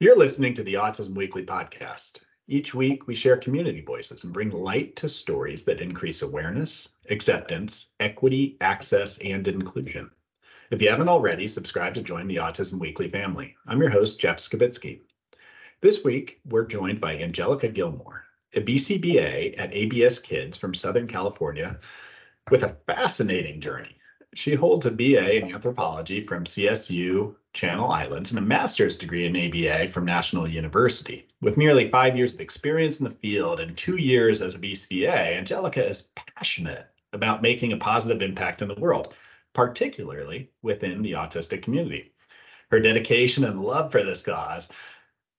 You're listening to the Autism Weekly podcast. Each week, we share community voices and bring light to stories that increase awareness, acceptance, equity, access, and inclusion. If you haven't already, subscribe to join the Autism Weekly family. I'm your host, Jeff Skibitsky. This week, we're joined by Angelica Gilmore, a BCBA at ABS Kids from Southern California, with a fascinating journey. She holds a BA in anthropology from CSU Channel Islands and a master's degree in ABA from National University. With nearly five years of experience in the field and two years as a BCBA, Angelica is passionate about making a positive impact in the world, particularly within the autistic community. Her dedication and love for this cause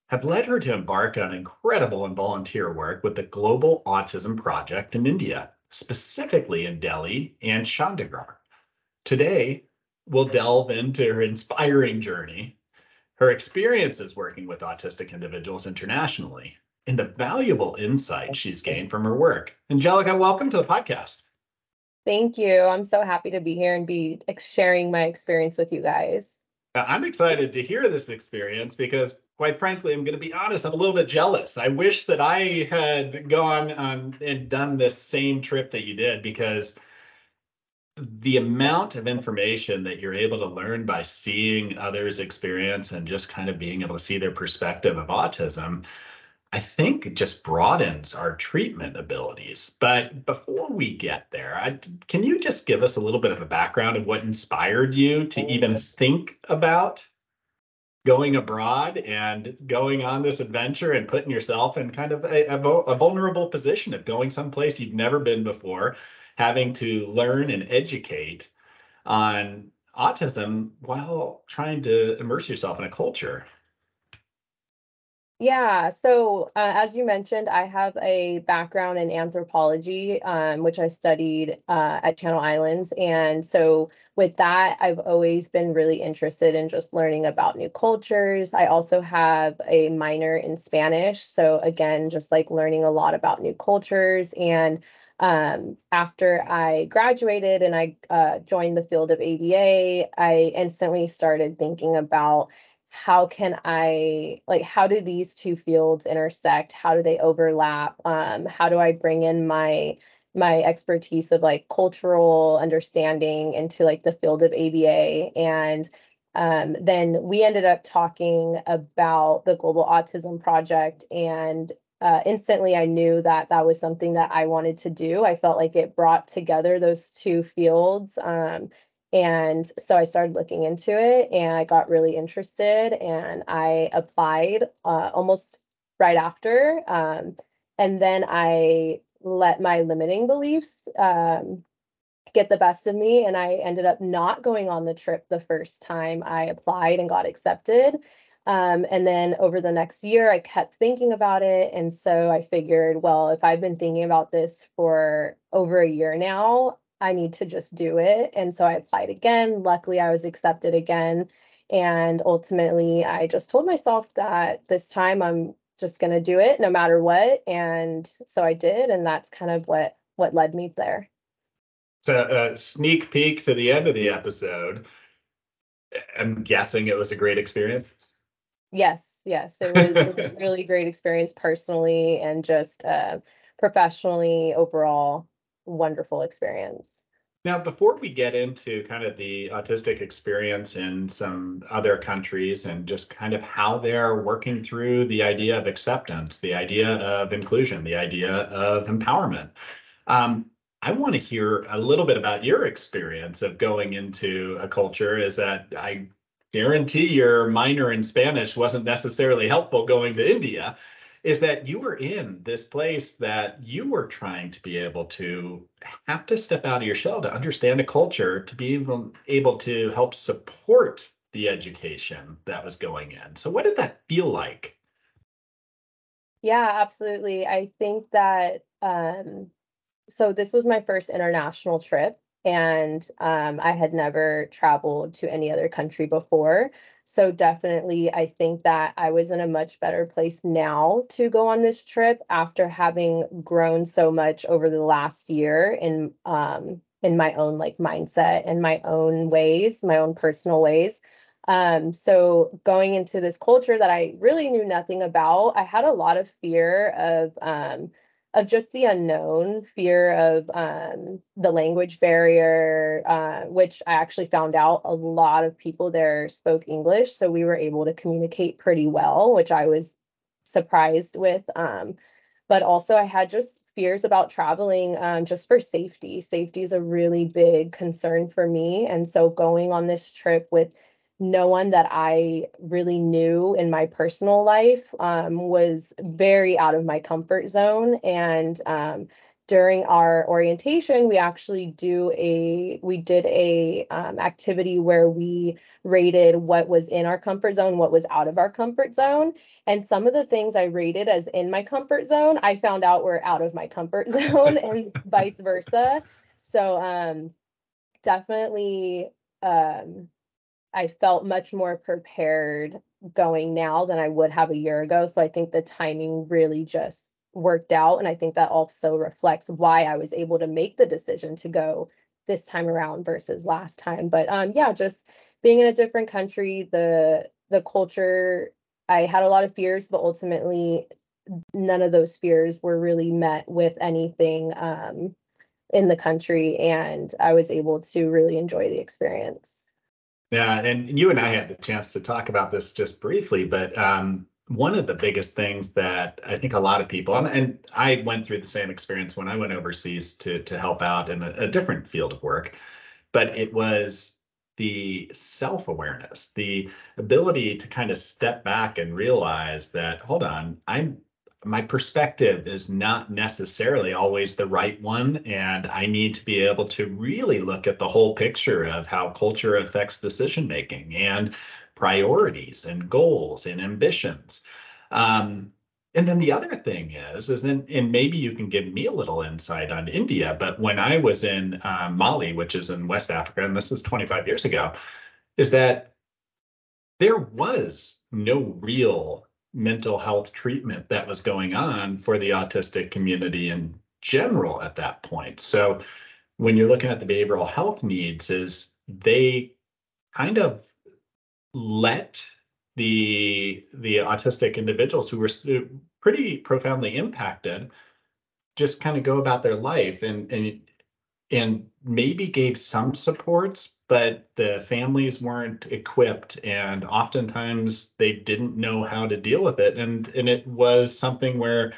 have led her to embark on incredible and volunteer work with the Global Autism Project in India, specifically in Delhi and Chandigarh. Today, we'll delve into her inspiring journey, her experiences working with autistic individuals internationally, and the valuable insight she's gained from her work. Angelica, welcome to the podcast. Thank you. I'm so happy to be here and be sharing my experience with you guys. I'm excited to hear this experience because, quite frankly, I'm going to be honest, I'm a little bit jealous. I wish that I had gone on and done this same trip that you did because the amount of information that you're able to learn by seeing others experience and just kind of being able to see their perspective of autism i think just broadens our treatment abilities. But before we get there I, can you just give us a little bit of a background of what inspired you to even think about going abroad and going on this adventure and putting yourself in kind of a, a, a vulnerable position of going someplace you've never been before having to learn and educate on autism while trying to immerse yourself in a culture. Yeah, so uh, as you mentioned, I have a background in anthropology, um, which I studied uh, at Channel Islands. And so with that, I've always been really interested in just learning about new cultures. I also have a minor in Spanish. So again, just like learning a lot about new cultures. And um, after I graduated and I uh, joined the field of ABA, I instantly started thinking about how can I like how do these two fields intersect? How do they overlap? Um, how do I bring in my my expertise of like cultural understanding into like the field of ABA and um, then we ended up talking about the Global Autism Project and uh, instantly I knew that that was something that I wanted to do. I felt like it brought together those two fields. Um, and so I started looking into it and I got really interested and I applied uh, almost right after. Um, and then I let my limiting beliefs um, get the best of me and I ended up not going on the trip the first time I applied and got accepted. Um, and then over the next year, I kept thinking about it. And so I figured, well, if I've been thinking about this for over a year now, I need to just do it. And so I applied again. Luckily, I was accepted again. And ultimately, I just told myself that this time I'm just going to do it no matter what. And so I did. And that's kind of what what led me there. So, a uh, sneak peek to the end of the episode. I'm guessing it was a great experience. Yes, yes, it was a really great experience personally and just uh, professionally overall wonderful experience. Now, before we get into kind of the autistic experience in some other countries and just kind of how they're working through the idea of acceptance, the idea of inclusion, the idea of empowerment, um, I want to hear a little bit about your experience of going into a culture. Is that I guarantee your minor in Spanish wasn't necessarily helpful going to India, is that you were in this place that you were trying to be able to have to step out of your shell to understand a culture, to be able, able to help support the education that was going in. So, what did that feel like? Yeah, absolutely. I think that um, so this was my first international trip and um, I had never traveled to any other country before. So definitely, I think that I was in a much better place now to go on this trip after having grown so much over the last year in um, in my own like mindset and my own ways, my own personal ways. Um, so going into this culture that I really knew nothing about, I had a lot of fear of um, of just the unknown, fear of um, the language barrier, uh, which I actually found out a lot of people there spoke English, so we were able to communicate pretty well, which I was surprised with. Um, but also, I had just fears about traveling um, just for safety. Safety is a really big concern for me, and so going on this trip with no one that I really knew in my personal life um, was very out of my comfort zone. And um, during our orientation, we actually do a we did a um, activity where we rated what was in our comfort zone, what was out of our comfort zone, and some of the things I rated as in my comfort zone, I found out were out of my comfort zone, and vice versa. So um, definitely um, I felt much more prepared going now than I would have a year ago. So I think the timing really just worked out. And I think that also reflects why I was able to make the decision to go this time around versus last time. But um, yeah, just being in a different country, the the culture, I had a lot of fears, but ultimately none of those fears were really met with anything um, in the country. And I was able to really enjoy the experience. Yeah, and you and I had the chance to talk about this just briefly, but um, one of the biggest things that I think a lot of people, and, and, I went through the same experience when I went overseas to to help out in a, a different field of work, but it was the self-awareness, the ability to kind of step back and realize that, hold on, I'm my perspective is not necessarily always the right one. And I need to be able to really look at the whole picture of how culture affects decision making and priorities and goals and ambitions. Um, and then the other thing is, is then, and maybe you can give me a little insight on India, but when I was in uh, Mali, which is in West Africa, and this is 25 years ago, is that there was no real mental health treatment that was going on for the autistic community in general at that point. So when you're looking at the behavioral health needs is they kind of let the the autistic individuals who were pretty profoundly impacted just kind of go about their life and and and maybe gave some supports, but the families weren't equipped and oftentimes they didn't know how to deal with it. And and it was something where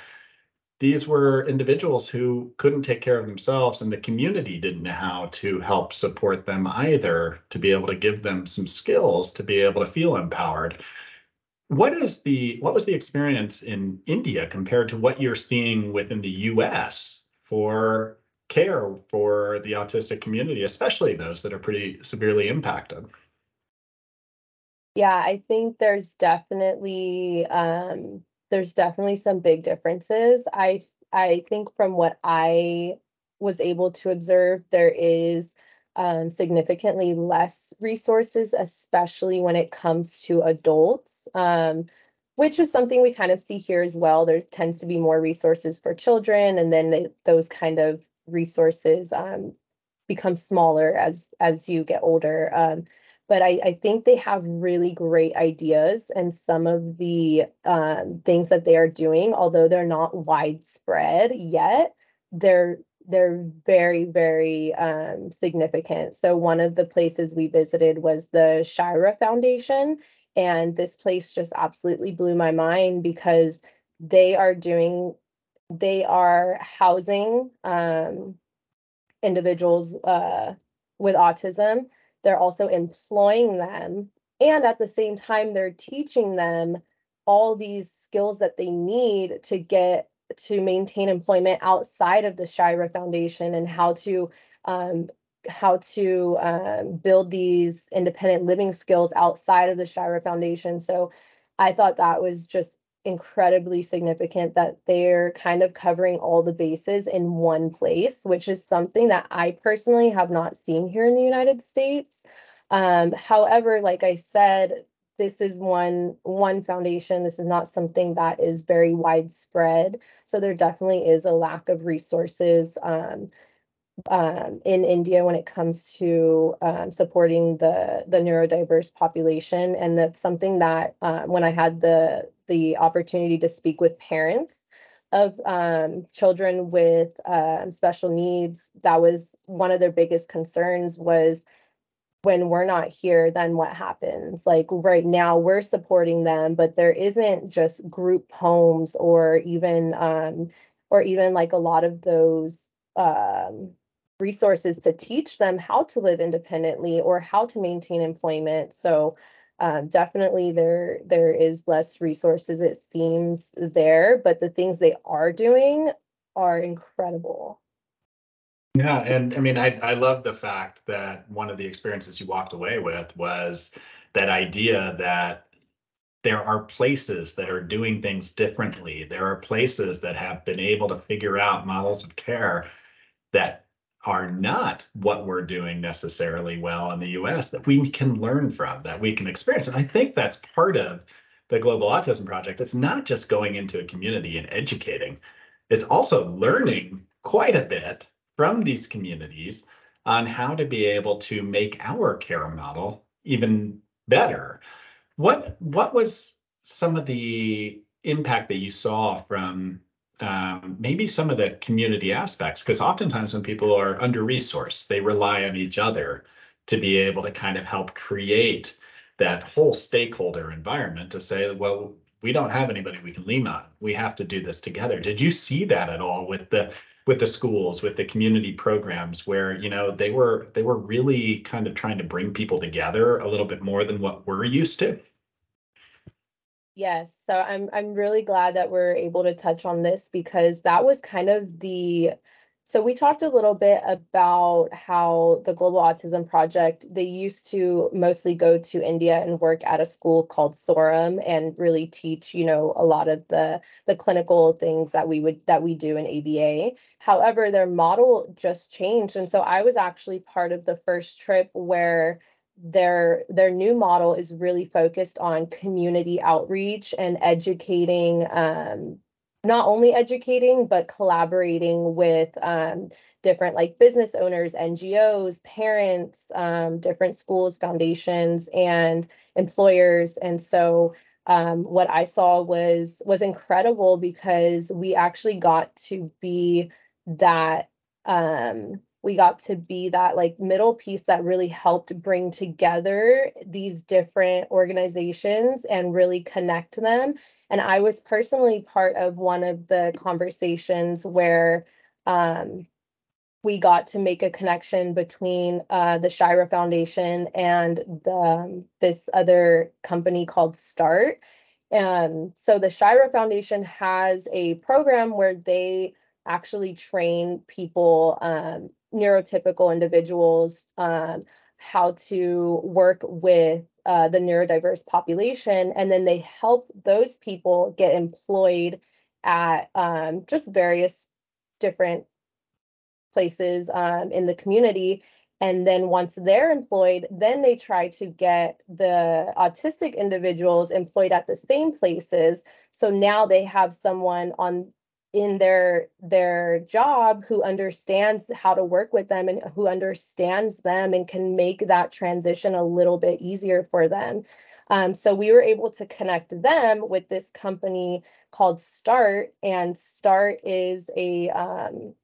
these were individuals who couldn't take care of themselves and the community didn't know how to help support them either to be able to give them some skills to be able to feel empowered what is the what was the experience in india compared to what you're seeing within the us for care for the autistic community, especially those that are pretty severely impacted. Yeah, I think there's definitely um, there's definitely some big differences. I I think from what I was able to observe, there is um, significantly less resources, especially when it comes to adults. Um, which is something we kind of see here as well. There tends to be more resources for children, and then they, those kind of resources um, become smaller as as you get older. Um, but I, I, think they have really great ideas and some of the um, things that they are doing, although they're not widespread yet, they're they're very very um, significant. So one of the places we visited was the Shira Foundation, and this place just absolutely blew my mind because they are doing they are housing um, individuals uh, with autism. They're also employing them. And at the same time, they're teaching them all these skills that they need to get to maintain employment outside of the Shira Foundation and how to um, how to um, build these independent living skills outside of the Shira Foundation. So I thought that was just incredibly significant that they're kind of covering all the bases in one place, which is something that I personally have not seen here in the United States. Um, however, like I said, this is one one foundation. This is not something that is very widespread. So there definitely is a lack of resources. Um, um, in India when it comes to um, supporting the the neurodiverse population, and that's something that uh, when I had the the opportunity to speak with parents of um, children with um, special needs, that was one of their biggest concerns was when we're not here, then what happens? Like right now, we're supporting them, but there isn't just group homes or even um, or even like a lot of those um, resources to teach them how to live independently or how to maintain employment. So um, definitely there there is less resources it seems there, but the things they are doing are incredible. Yeah, and I mean, I I love the fact that one of the experiences you walked away with was that idea that there are places that are doing things differently. There are places that have been able to figure out models of care that are not what we're doing necessarily well in the US that we can learn from, that we can experience. And I think that's part of the Global Autism Project. It's not just going into a community and educating, it's also learning quite a bit from these communities on how to be able to make our care model even better. What what was some of the impact that you saw from um, maybe some of the community aspects because oftentimes when people are under resourced they rely on each other to be able to kind of help create that whole stakeholder environment to say well we don't have anybody we can lean on. We have to do this together. Did you see that at all with the with the schools with the community programs where you know they were they were really kind of trying to bring people together a little bit more than what we're used to Yes, so I'm I'm really glad that we're able to touch on this because that was kind of the so we talked a little bit about how the Global Autism Project they used to mostly go to India and work at a school called Sorum and really teach, you know, a lot of the the clinical things that we would that we do in ABA. However, their model just changed and so I was actually part of the first trip where their their new model is really focused on community outreach and educating um, not only educating but collaborating with um, different like business owners ngos parents um, different schools foundations and employers. And so um, what i saw was was incredible because we actually got to be that um, we got to be that like middle piece that really helped bring together these different organizations and really connect them and i was personally part of one of the conversations where um, we got to make a connection between uh, the Shira Foundation and the, um, this other company called Start. And so the Shira Foundation has a program where they actually train people um, neurotypical individuals um, how to work with uh, the neurodiverse population, and then they help those people get employed at um, just various different places um, in the community. And then once they're employed, then they try to get the autistic individuals employed at the same places. So now they have someone on in their their job who understands how to work with them and who understands them and can make that transition a little bit easier for them. Um, so we were able to connect them with this company called Start, and Start is a um,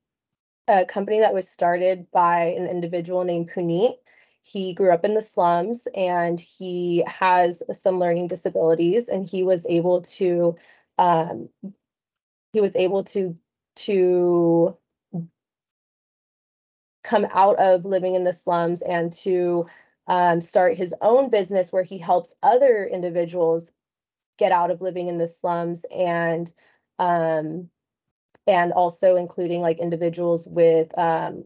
a company that was started by an individual named Puneet. He grew up in the slums and he has some learning disabilities, and he was able to um, he was able to to come out of living in the slums and to um, start his own business where he helps other individuals get out of living in the slums and um, and also including like individuals with um,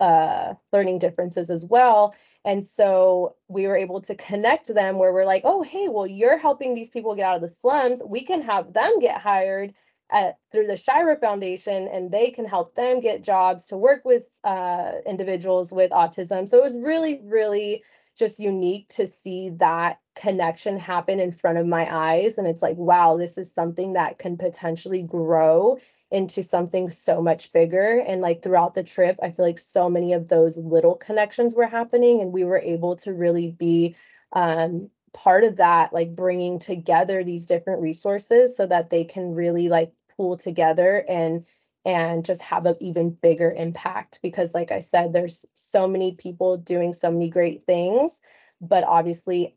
uh, learning differences as well. And so we were able to connect them where we're like, oh, hey, well, you're helping these people get out of the slums. We can have them get hired at, through the Shira Foundation, and they can help them get jobs to work with uh, individuals with autism. So it was really, really just unique to see that connection happen in front of my eyes. And it's like, wow, this is something that can potentially grow into something so much bigger. And like throughout the trip, I feel like so many of those little connections were happening, and we were able to really be um, part of that, like bringing together these different resources so that they can really like pool together and and just have an even bigger impact because like i said there's so many people doing so many great things but obviously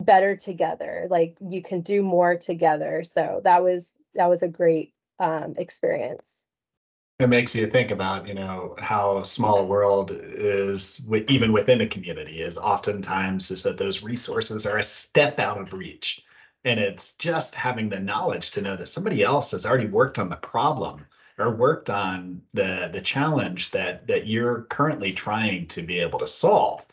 better together like you can do more together. So that was that was a great um, experience. It makes you think about you know how small a world is with, even within a community is oftentimes is that those resources are a step out of reach and it's just having the knowledge to know that somebody else has already worked on the problem or worked on the the challenge that that you're currently trying to be able to solve.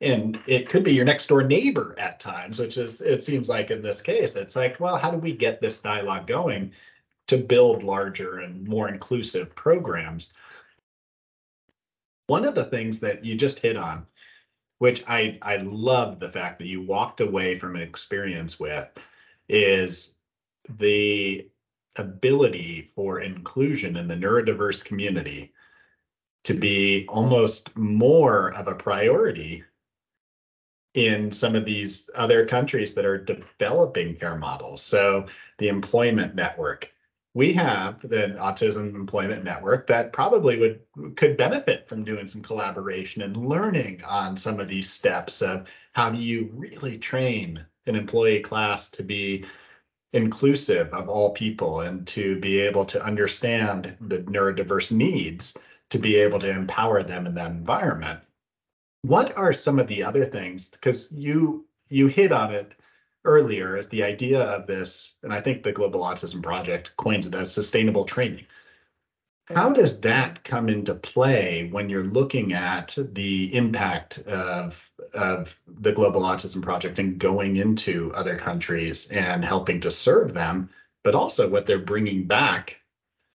And it could be your next door neighbor at times which is it seems like in this case it's like well how do we get this dialogue going to build larger and more inclusive programs? One of the things that you just hit on which i i love the fact that you walked away from an experience with is the ability for inclusion in the neurodiverse community to be almost more of a priority in some of these other countries that are developing care models. So the employment network. We have the autism employment network that probably would could benefit from doing some collaboration and learning on some of these steps of how do you really train an employee class to be inclusive of all people and to be able to understand the neurodiverse needs to be able to empower them in that environment. What are some of the other things? Because you you hit on it earlier as the idea of this, and I think the Global Autism Project coins it as sustainable training. How does that come into play when you're looking at the impact of of the Global Autism Project and going into other countries and helping to serve them, but also what they're bringing back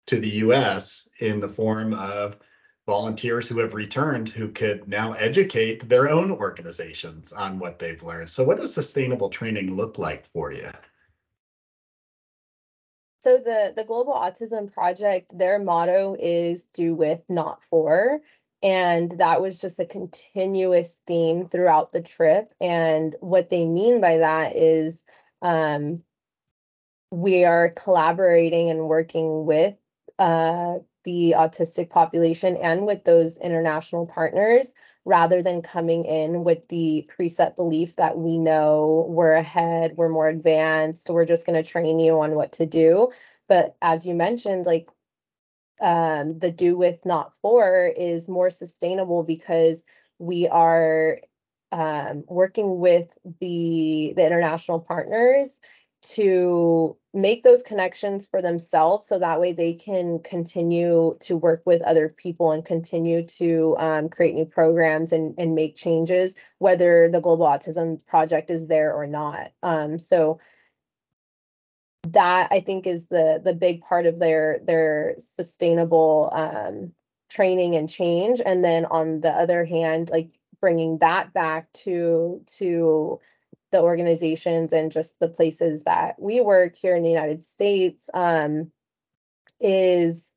to the US in the form of volunteers who have returned who could now educate their own organizations on what they've learned. So, what does sustainable training look like for you? So the the Global Autism Project, their motto is do with, not for. And that was just a continuous theme throughout the trip. And what they mean by that is um, we are collaborating and working with uh, the autistic population and with those international partners rather than coming in with the preset belief that we know we're ahead, we're more advanced, we're just going to train you on what to do. But as you mentioned, like um, the do with not for is more sustainable because we are um, working with the the international partners to make those connections for themselves so that way they can continue to work with other people and continue to um, create new programs and, and make changes whether the global autism project is there or not. Um, so that i think is the the big part of their their sustainable um, training and change. And then on the other hand like bringing that back to to the organizations and just the places that we work here in the United States um, is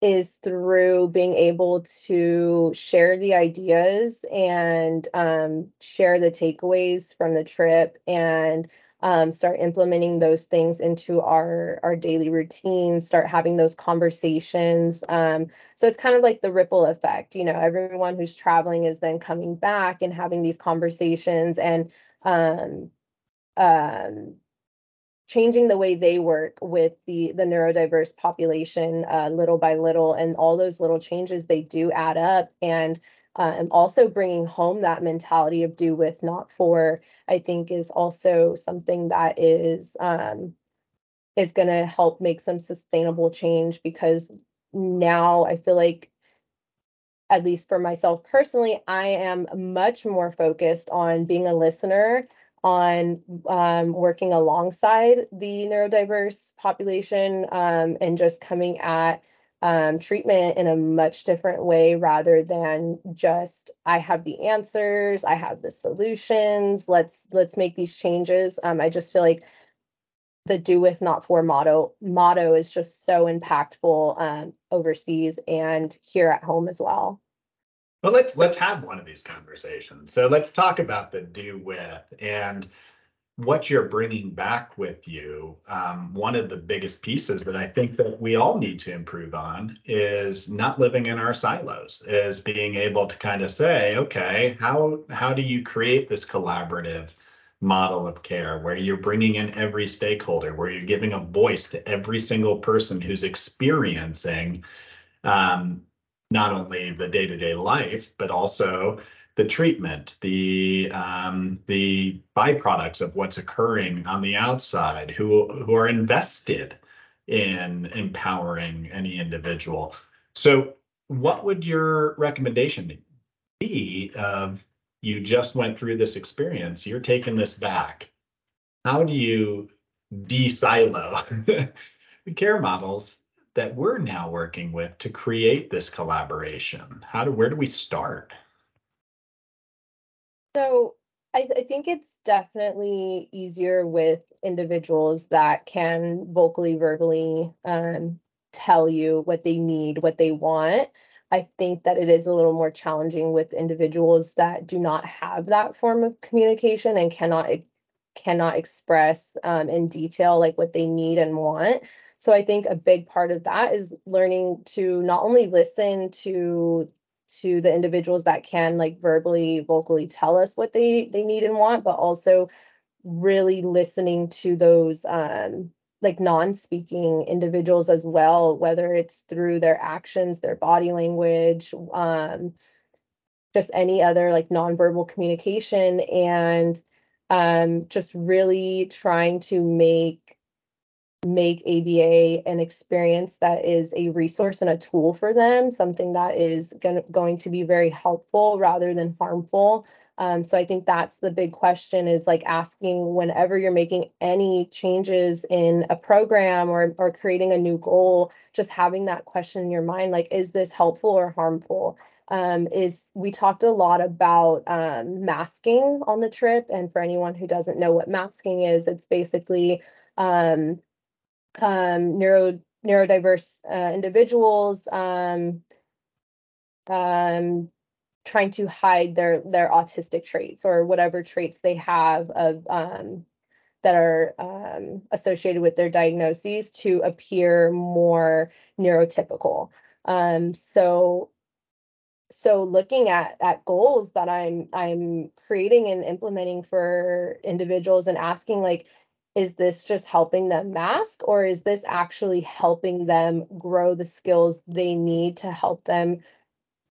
is through being able to share the ideas and um, share the takeaways from the trip and um, start implementing those things into our our daily routines start having those conversations. Um, so it's kind of like the ripple effect you know everyone who's traveling is then coming back and having these conversations and um, um, changing the way they work with the the neurodiverse population uh, little by little. And all those little changes they do add up. And um, also bringing home that mentality of do with not for i think is also something that is um, is going to help make some sustainable change because now i feel like at least for myself personally i am much more focused on being a listener on um, working alongside the neurodiverse population um, and just coming at um, treatment in a much different way rather than just I have the answers, I have the solutions. Let's let's make these changes. Um, I just feel like the do with not for motto motto is just so impactful um, overseas and here at home as well. Well, let's let's have one of these conversations. So let's talk about the do with and what you're bringing back with you. Um, one of the biggest pieces that I think that we all need to improve on is not living in our silos, is being able to kind of say, okay, how how do you create this collaborative model of care where you're bringing in every stakeholder, where you're giving a voice to every single person who's experiencing um, not only the day-to-day life, but also the treatment, the um, the byproducts of what's occurring on the outside, who who are invested in empowering any individual. So, what would your recommendation be of you just went through this experience, you're taking this back. How do you de-silo the care models that we're now working with to create this collaboration? How do where do we start? So I, I think it's definitely easier with individuals that can vocally, verbally um, tell you what they need, what they want. I think that it is a little more challenging with individuals that do not have that form of communication and cannot cannot express um, in detail like what they need and want. So I think a big part of that is learning to not only listen to to the individuals that can like verbally vocally tell us what they they need and want but also really listening to those um like non-speaking individuals as well whether it's through their actions their body language um just any other like nonverbal communication and um just really trying to make make ABA an experience that is a resource and a tool for them, something that is gonna, going to be very helpful rather than harmful. Um, so I think that's the big question is like asking whenever you're making any changes in a program or or creating a new goal, just having that question in your mind, like, is this helpful or harmful? Um, is we talked a lot about um, masking on the trip, and for anyone who doesn't know what masking is, it's basically um, um, neuro neurodiverse uh, individuals um, um, trying to hide their their autistic traits or whatever traits they have of um, that are um, associated with their diagnoses to appear more neurotypical. Um, so so looking at at goals that I'm I'm creating and implementing for individuals and asking like is this just helping them mask or is this actually helping them grow the skills they need to help them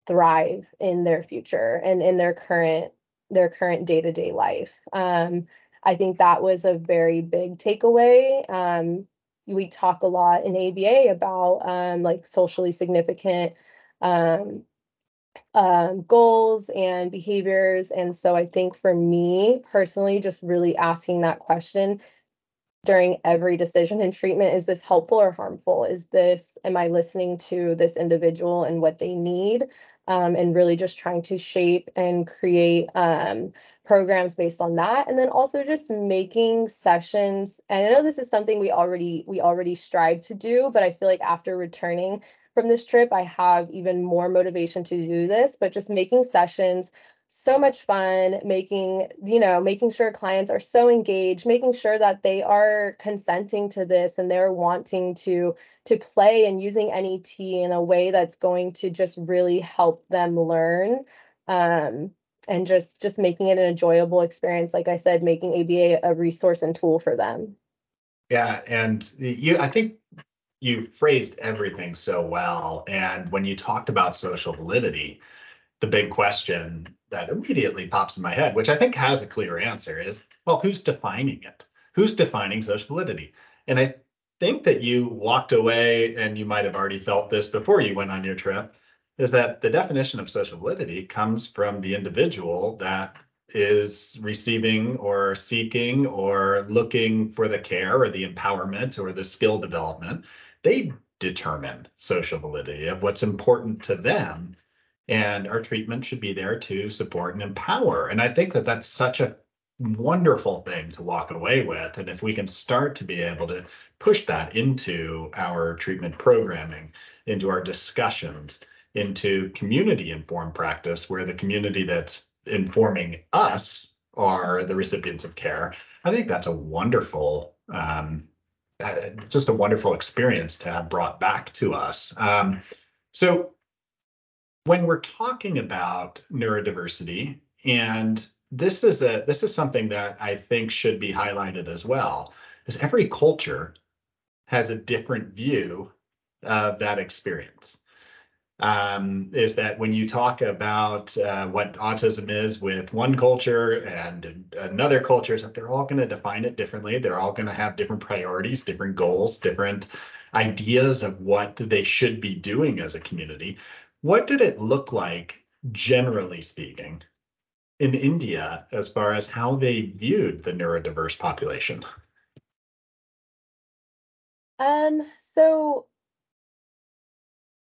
thrive in their future and in their current their current day-to-day life? Um, i think that was a very big takeaway. Um, we talk a lot in aba about um, like socially significant um, um, goals and behaviors. And so i think for me personally just really asking that question during every decision and treatment is this helpful or harmful? Is this am i listening to this individual and what they need? Um, and really just trying to shape and create um, programs based on that. And then also just making sessions. And i know this is something we already we already strive to do but i feel like after returning from this trip i have even more motivation to do this. But just making sessions so much fun making you know making sure clients are so engaged making sure that they are consenting to this and they're wanting to to play and using NET in a way that's going to just really help them learn um, and just just making it an enjoyable experience like i said making aba a resource and tool for them. Yeah and you i think you phrased everything so well and when you talked about social validity the big question that immediately pops in my head, which I think has a clear answer, is well, who's defining it? Who's defining social validity? And I think that you walked away, and you might have already felt this before you went on your trip, is that the definition of social validity comes from the individual that is receiving or seeking or looking for the care or the empowerment or the skill development. They determine social validity of what's important to them and our treatment should be there to support and empower. And I think that that's such a wonderful thing to walk away with. And if we can start to be able to push that into our treatment programming, into our discussions, into community informed practice, where the community that's informing us are the recipients of care, I think that's a wonderful, um, uh, just a wonderful experience to have brought back to us. Um, so when we're talking about neurodiversity and this is a this is something that I think should be highlighted as well. Is every culture has a different view of that experience. Um, is that when you talk about uh, what autism is with one culture and another culture, is that they're all going to define it differently. They're all going to have different priorities, different goals, different ideas of what they should be doing as a community. What did it look like, generally speaking, in India as far as how they viewed the neurodiverse population? Um, so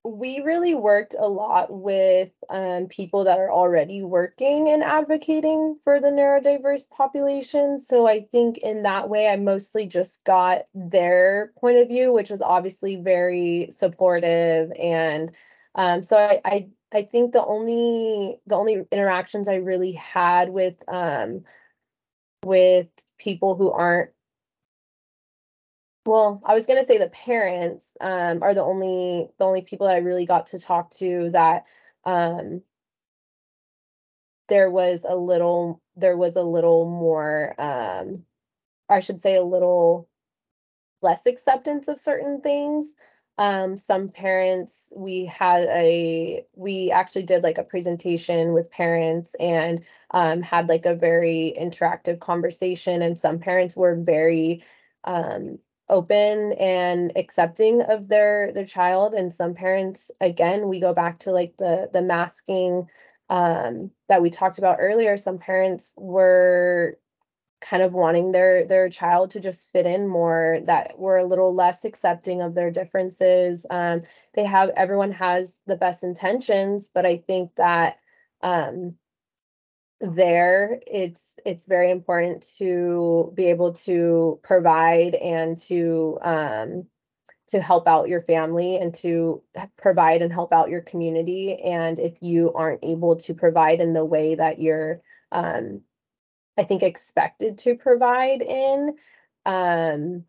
we really worked a lot with um, people that are already working and advocating for the neurodiverse population. So I think in that way, I mostly just got their point of view, which was obviously very supportive. And um, so I, I I think the only the only interactions I really had with um with people who aren't well, I was gonna say the parents um are the only the only people that I really got to talk to that um there was a little there was a little more um I should say a little less acceptance of certain things um, some parents we had a we actually did like a presentation with parents and um, had like a very interactive conversation and some parents were very um, open and accepting of their their child and some parents again we go back to like the the masking um, that we talked about earlier some parents were kind of wanting their their child to just fit in more that were a little less accepting of their differences. Um, they have everyone has the best intentions but i think that um, there it's it's very important to be able to provide and to um, to help out your family and to provide and help out your community. And if you aren't able to provide in the way that you're um, I think expected to provide in um,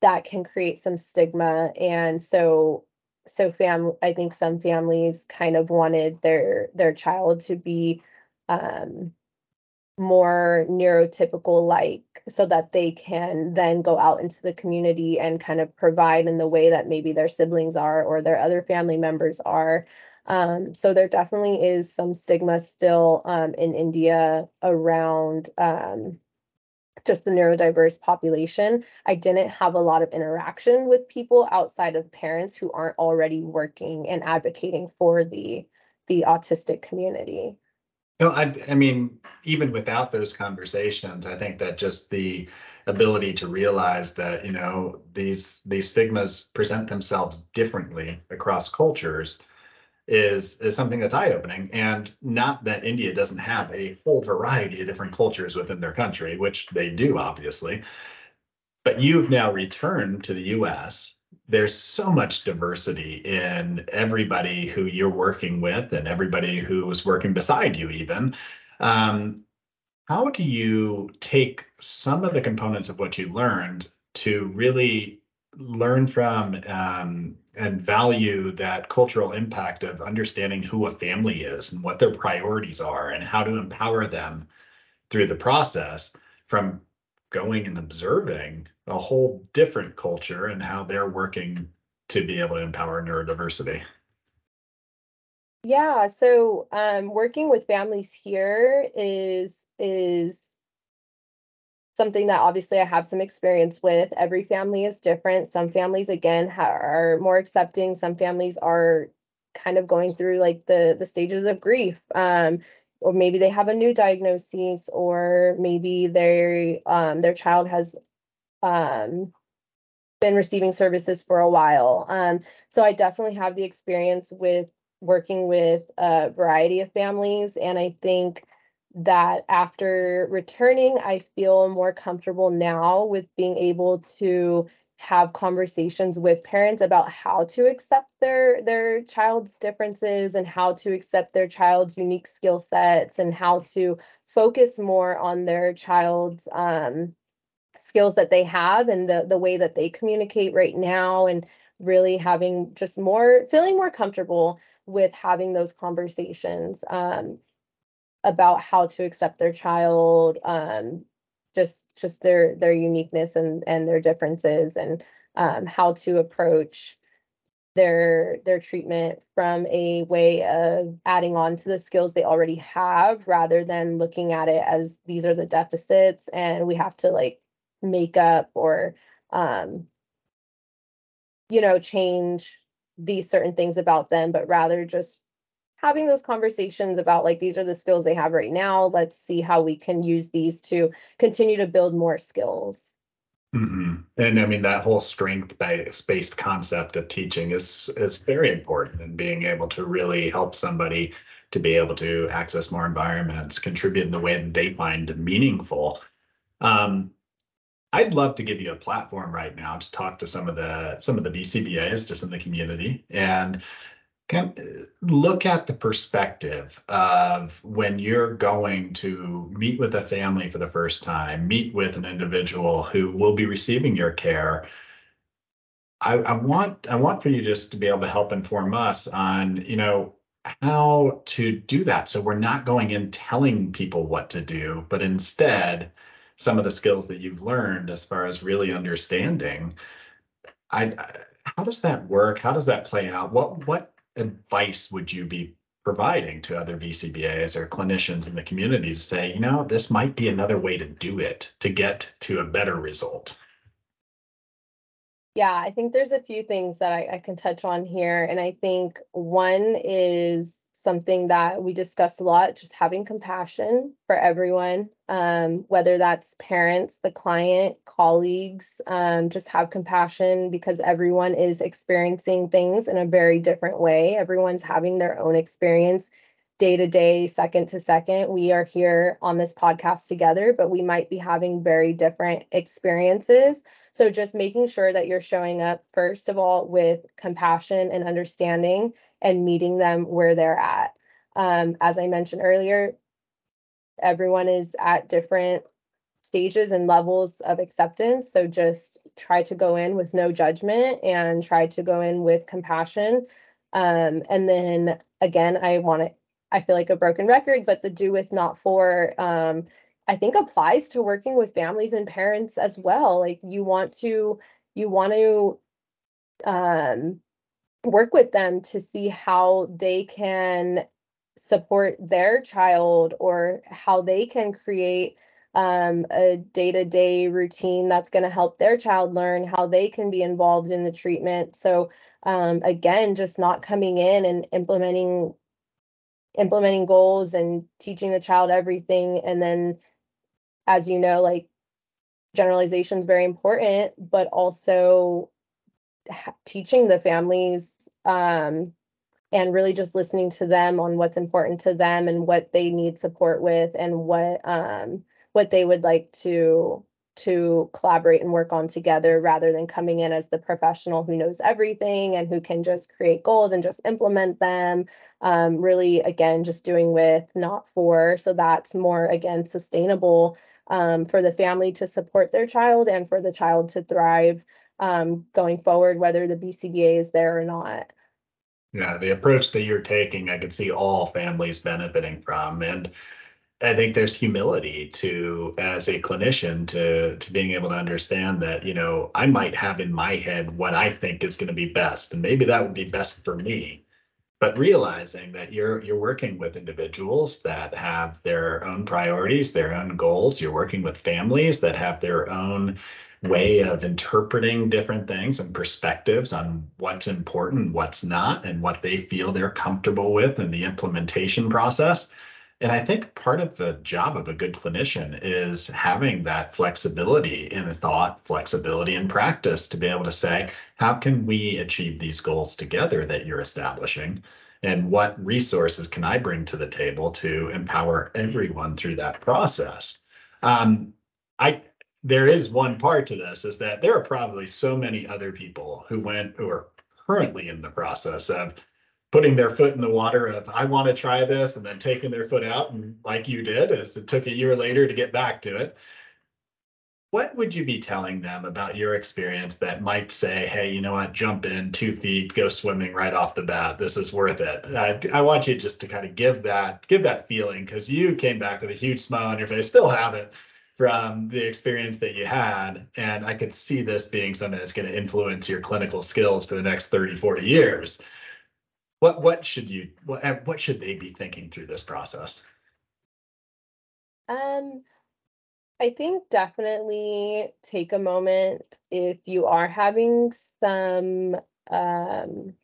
that can create some stigma. And so so fam I think some families kind of wanted their their child to be um, more neurotypical like so that they can then go out into the community and kind of provide in the way that maybe their siblings are or their other family members are um, so there definitely is some stigma still um, in India around um, just the neurodiverse population. I didn't have a lot of interaction with people outside of parents who aren't already working and advocating for the the autistic community. No, I, I mean, even without those conversations, I think that just the ability to realize that you know these these stigmas present themselves differently across cultures is is something that's eye opening and not that India doesn't have a whole variety of different cultures within their country which they do obviously. But you've now returned to the US there's so much diversity in everybody who you're working with and everybody who's working beside you even. Um, how do you take some of the components of what you learned to really learn from um, and value that cultural impact of understanding who a family is and what their priorities are and how to empower them through the process from going and observing a whole different culture and how they're working to be able to empower neurodiversity. Yeah, so um, working with families here is is something that obviously I have some experience with. Every family is different. Some families, again, ha- are more accepting. Some families are kind of going through like the the stages of grief. Um, or maybe they have a new diagnosis, or maybe their um, their child has um, been receiving services for a while. Um, so I definitely have the experience with working with a variety of families, and I think that after returning, I feel more comfortable now with being able to have conversations with parents about how to accept their their child's differences and how to accept their child's unique skill sets and how to focus more on their child's um, skills that they have and the the way that they communicate right now and really having just more feeling more comfortable with having those conversations. Um, about how to accept their child um, just just their their uniqueness and and their differences and um, how to approach their their treatment from a way of adding on to the skills they already have rather than looking at it as these are the deficits and we have to like make up or um, you know change these certain things about them but rather just having those conversations about like these are the skills they have right now. Let's see how we can use these to continue to build more skills. Mm-hmm. and i mean that whole strength based concept of teaching is is very important and being able to really help somebody to be able to access more environments contribute in the way that they find meaningful. Um, I'd love to give you a platform right now to talk to some of the some of the BCBAs just in the community. And can look at the perspective of when you're going to meet with a family for the first time, meet with an individual who will be receiving your care. I, I want I want for you just to be able to help inform us on, you know, how to do that. So we're not going in telling people what to do, but instead some of the skills that you've learned as far as really understanding. I, I how does that work? How does that play out? What what advice would you be providing to other BCBAs or clinicians in the community to say, you know, this might be another way to do it to get to a better result? Yeah, I think there's a few things that I, I can touch on here. And I think one is something that we discuss a lot just having compassion for everyone um, whether that's parents the client colleagues um, just have compassion because everyone is experiencing things in a very different way. Everyone's having their own experience day to day, second to second. We are here on this podcast together, but we might be having very different experiences. So just making sure that you're showing up, first of all, with compassion and understanding and meeting them where they're at. Um, as I mentioned earlier, everyone is at different stages and levels of acceptance. So just try to go in with no judgment and try to go in with compassion. Um, and then again, I want to I feel like a broken record, but the do with not for um, I think applies to working with families and parents as well. Like you want to you want to um, work with them to see how they can support their child or how they can create um, a day-to-day routine that's going to help their child learn how they can be involved in the treatment so um, again just not coming in and implementing implementing goals and teaching the child everything. And then as you know like generalization is very important but also teaching the families um, and really just listening to them on what's important to them and what they need support with and what um, what they would like to to collaborate and work on together rather than coming in as the professional who knows everything and who can just create goals and just implement them. Um, really, again, just doing with, not for. So that's more, again, sustainable um, for the family to support their child and for the child to thrive um, going forward, whether the BCBA is there or not. Yeah, the approach that you're taking, I could see all families benefiting from. And I think there's humility to as a clinician to to being able to understand that you know I might have in my head what I think is going to be best and maybe that would be best for me. But realizing that you're you're working with individuals that have their own priorities their own goals you're working with families that have their own way of interpreting different things and perspectives on what's important what's not and what they feel they're comfortable with in the implementation process and I think part of the job of a good clinician is having that flexibility in thought, flexibility in practice to be able to say, how can we achieve these goals together that you're establishing? and what resources can I bring to the table to empower everyone through that process? Um, I there is one part to this is that there are probably so many other people who went who are currently in the process of putting their foot in the water of I want to try this and then taking their foot out and like you did as it took a year later to get back to it what would you be telling them about your experience that might say, hey, you know what, jump in two feet, go swimming right off the bat. This is worth it. I, I want you just to kind of give that give that feeling because you came back with a huge smile on your face, still have it from the experience that you had. And I could see this being something that's going to influence your clinical skills for the next 30, 40 years. What what should you what what should they be thinking through this process? Um I think definitely take a moment if you are having some um,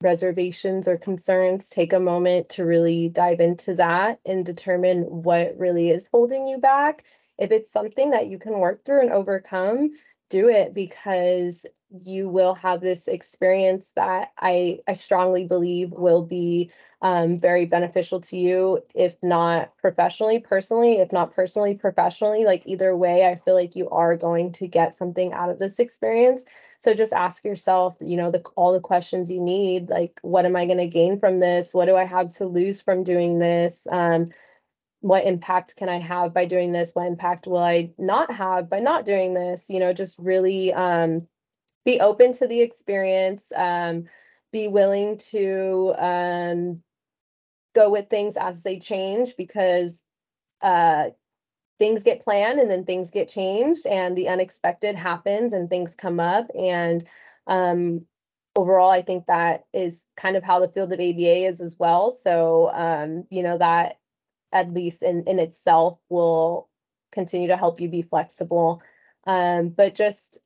reservations or concerns, take a moment to really dive into that and determine what really is holding you back. If it's something that you can work through and overcome, do it because you will have this experience that I, I strongly believe will be um, very beneficial to you, if not professionally, personally, if not personally, professionally. Like either way, I feel like you are going to get something out of this experience. So just ask yourself, you know, the, all the questions you need. Like, what am I going to gain from this? What do I have to lose from doing this? Um, what impact can I have by doing this? What impact will I not have by not doing this? You know, just really um, be open to the experience, um, be willing to um, go with things as they change because uh, things get planned and then things get changed and the unexpected happens and things come up and um, overall i think that is kind of how the field of aba is as well so um, you know that at least in, in itself will continue to help you be flexible. Um, but just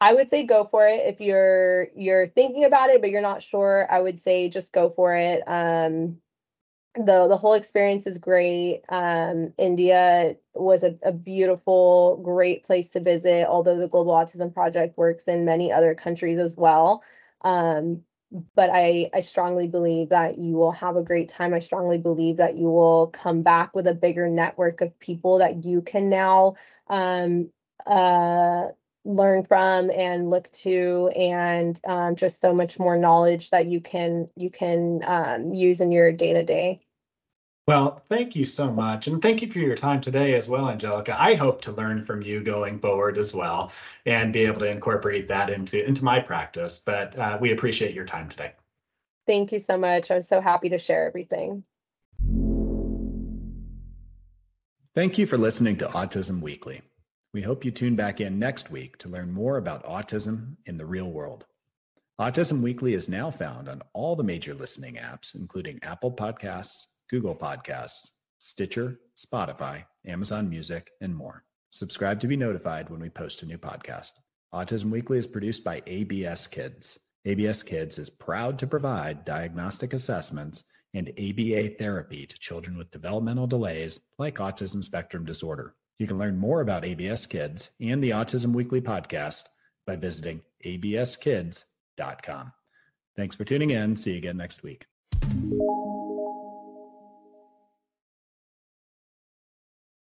I would say go for it if you're you're thinking about it but you're not sure. I would say just go for it. Um, the the whole experience is great. Um, India was a, a beautiful, great place to visit. Although the Global Autism Project works in many other countries as well. Um, but I, I strongly believe that you will have a great time. I strongly believe that you will come back with a bigger network of people that you can now um, uh, learn from and look to, and um, just so much more knowledge that you can you can um, use in your day to day. Well, thank you so much. And thank you for your time today as well, Angelica. I hope to learn from you going forward as well and be able to incorporate that into, into my practice. But uh, we appreciate your time today. Thank you so much. I was so happy to share everything. Thank you for listening to Autism Weekly. We hope you tune back in next week to learn more about autism in the real world. Autism Weekly is now found on all the major listening apps, including Apple Podcasts, Google Podcasts, Stitcher, Spotify, Amazon Music, and more. Subscribe to be notified when we post a new podcast. Autism Weekly is produced by ABS Kids. ABS Kids is proud to provide diagnostic assessments and ABA therapy to children with developmental delays like autism spectrum disorder. You can learn more about ABS Kids and the Autism Weekly podcast by visiting abskids.com. Thanks for tuning in. See you again next week.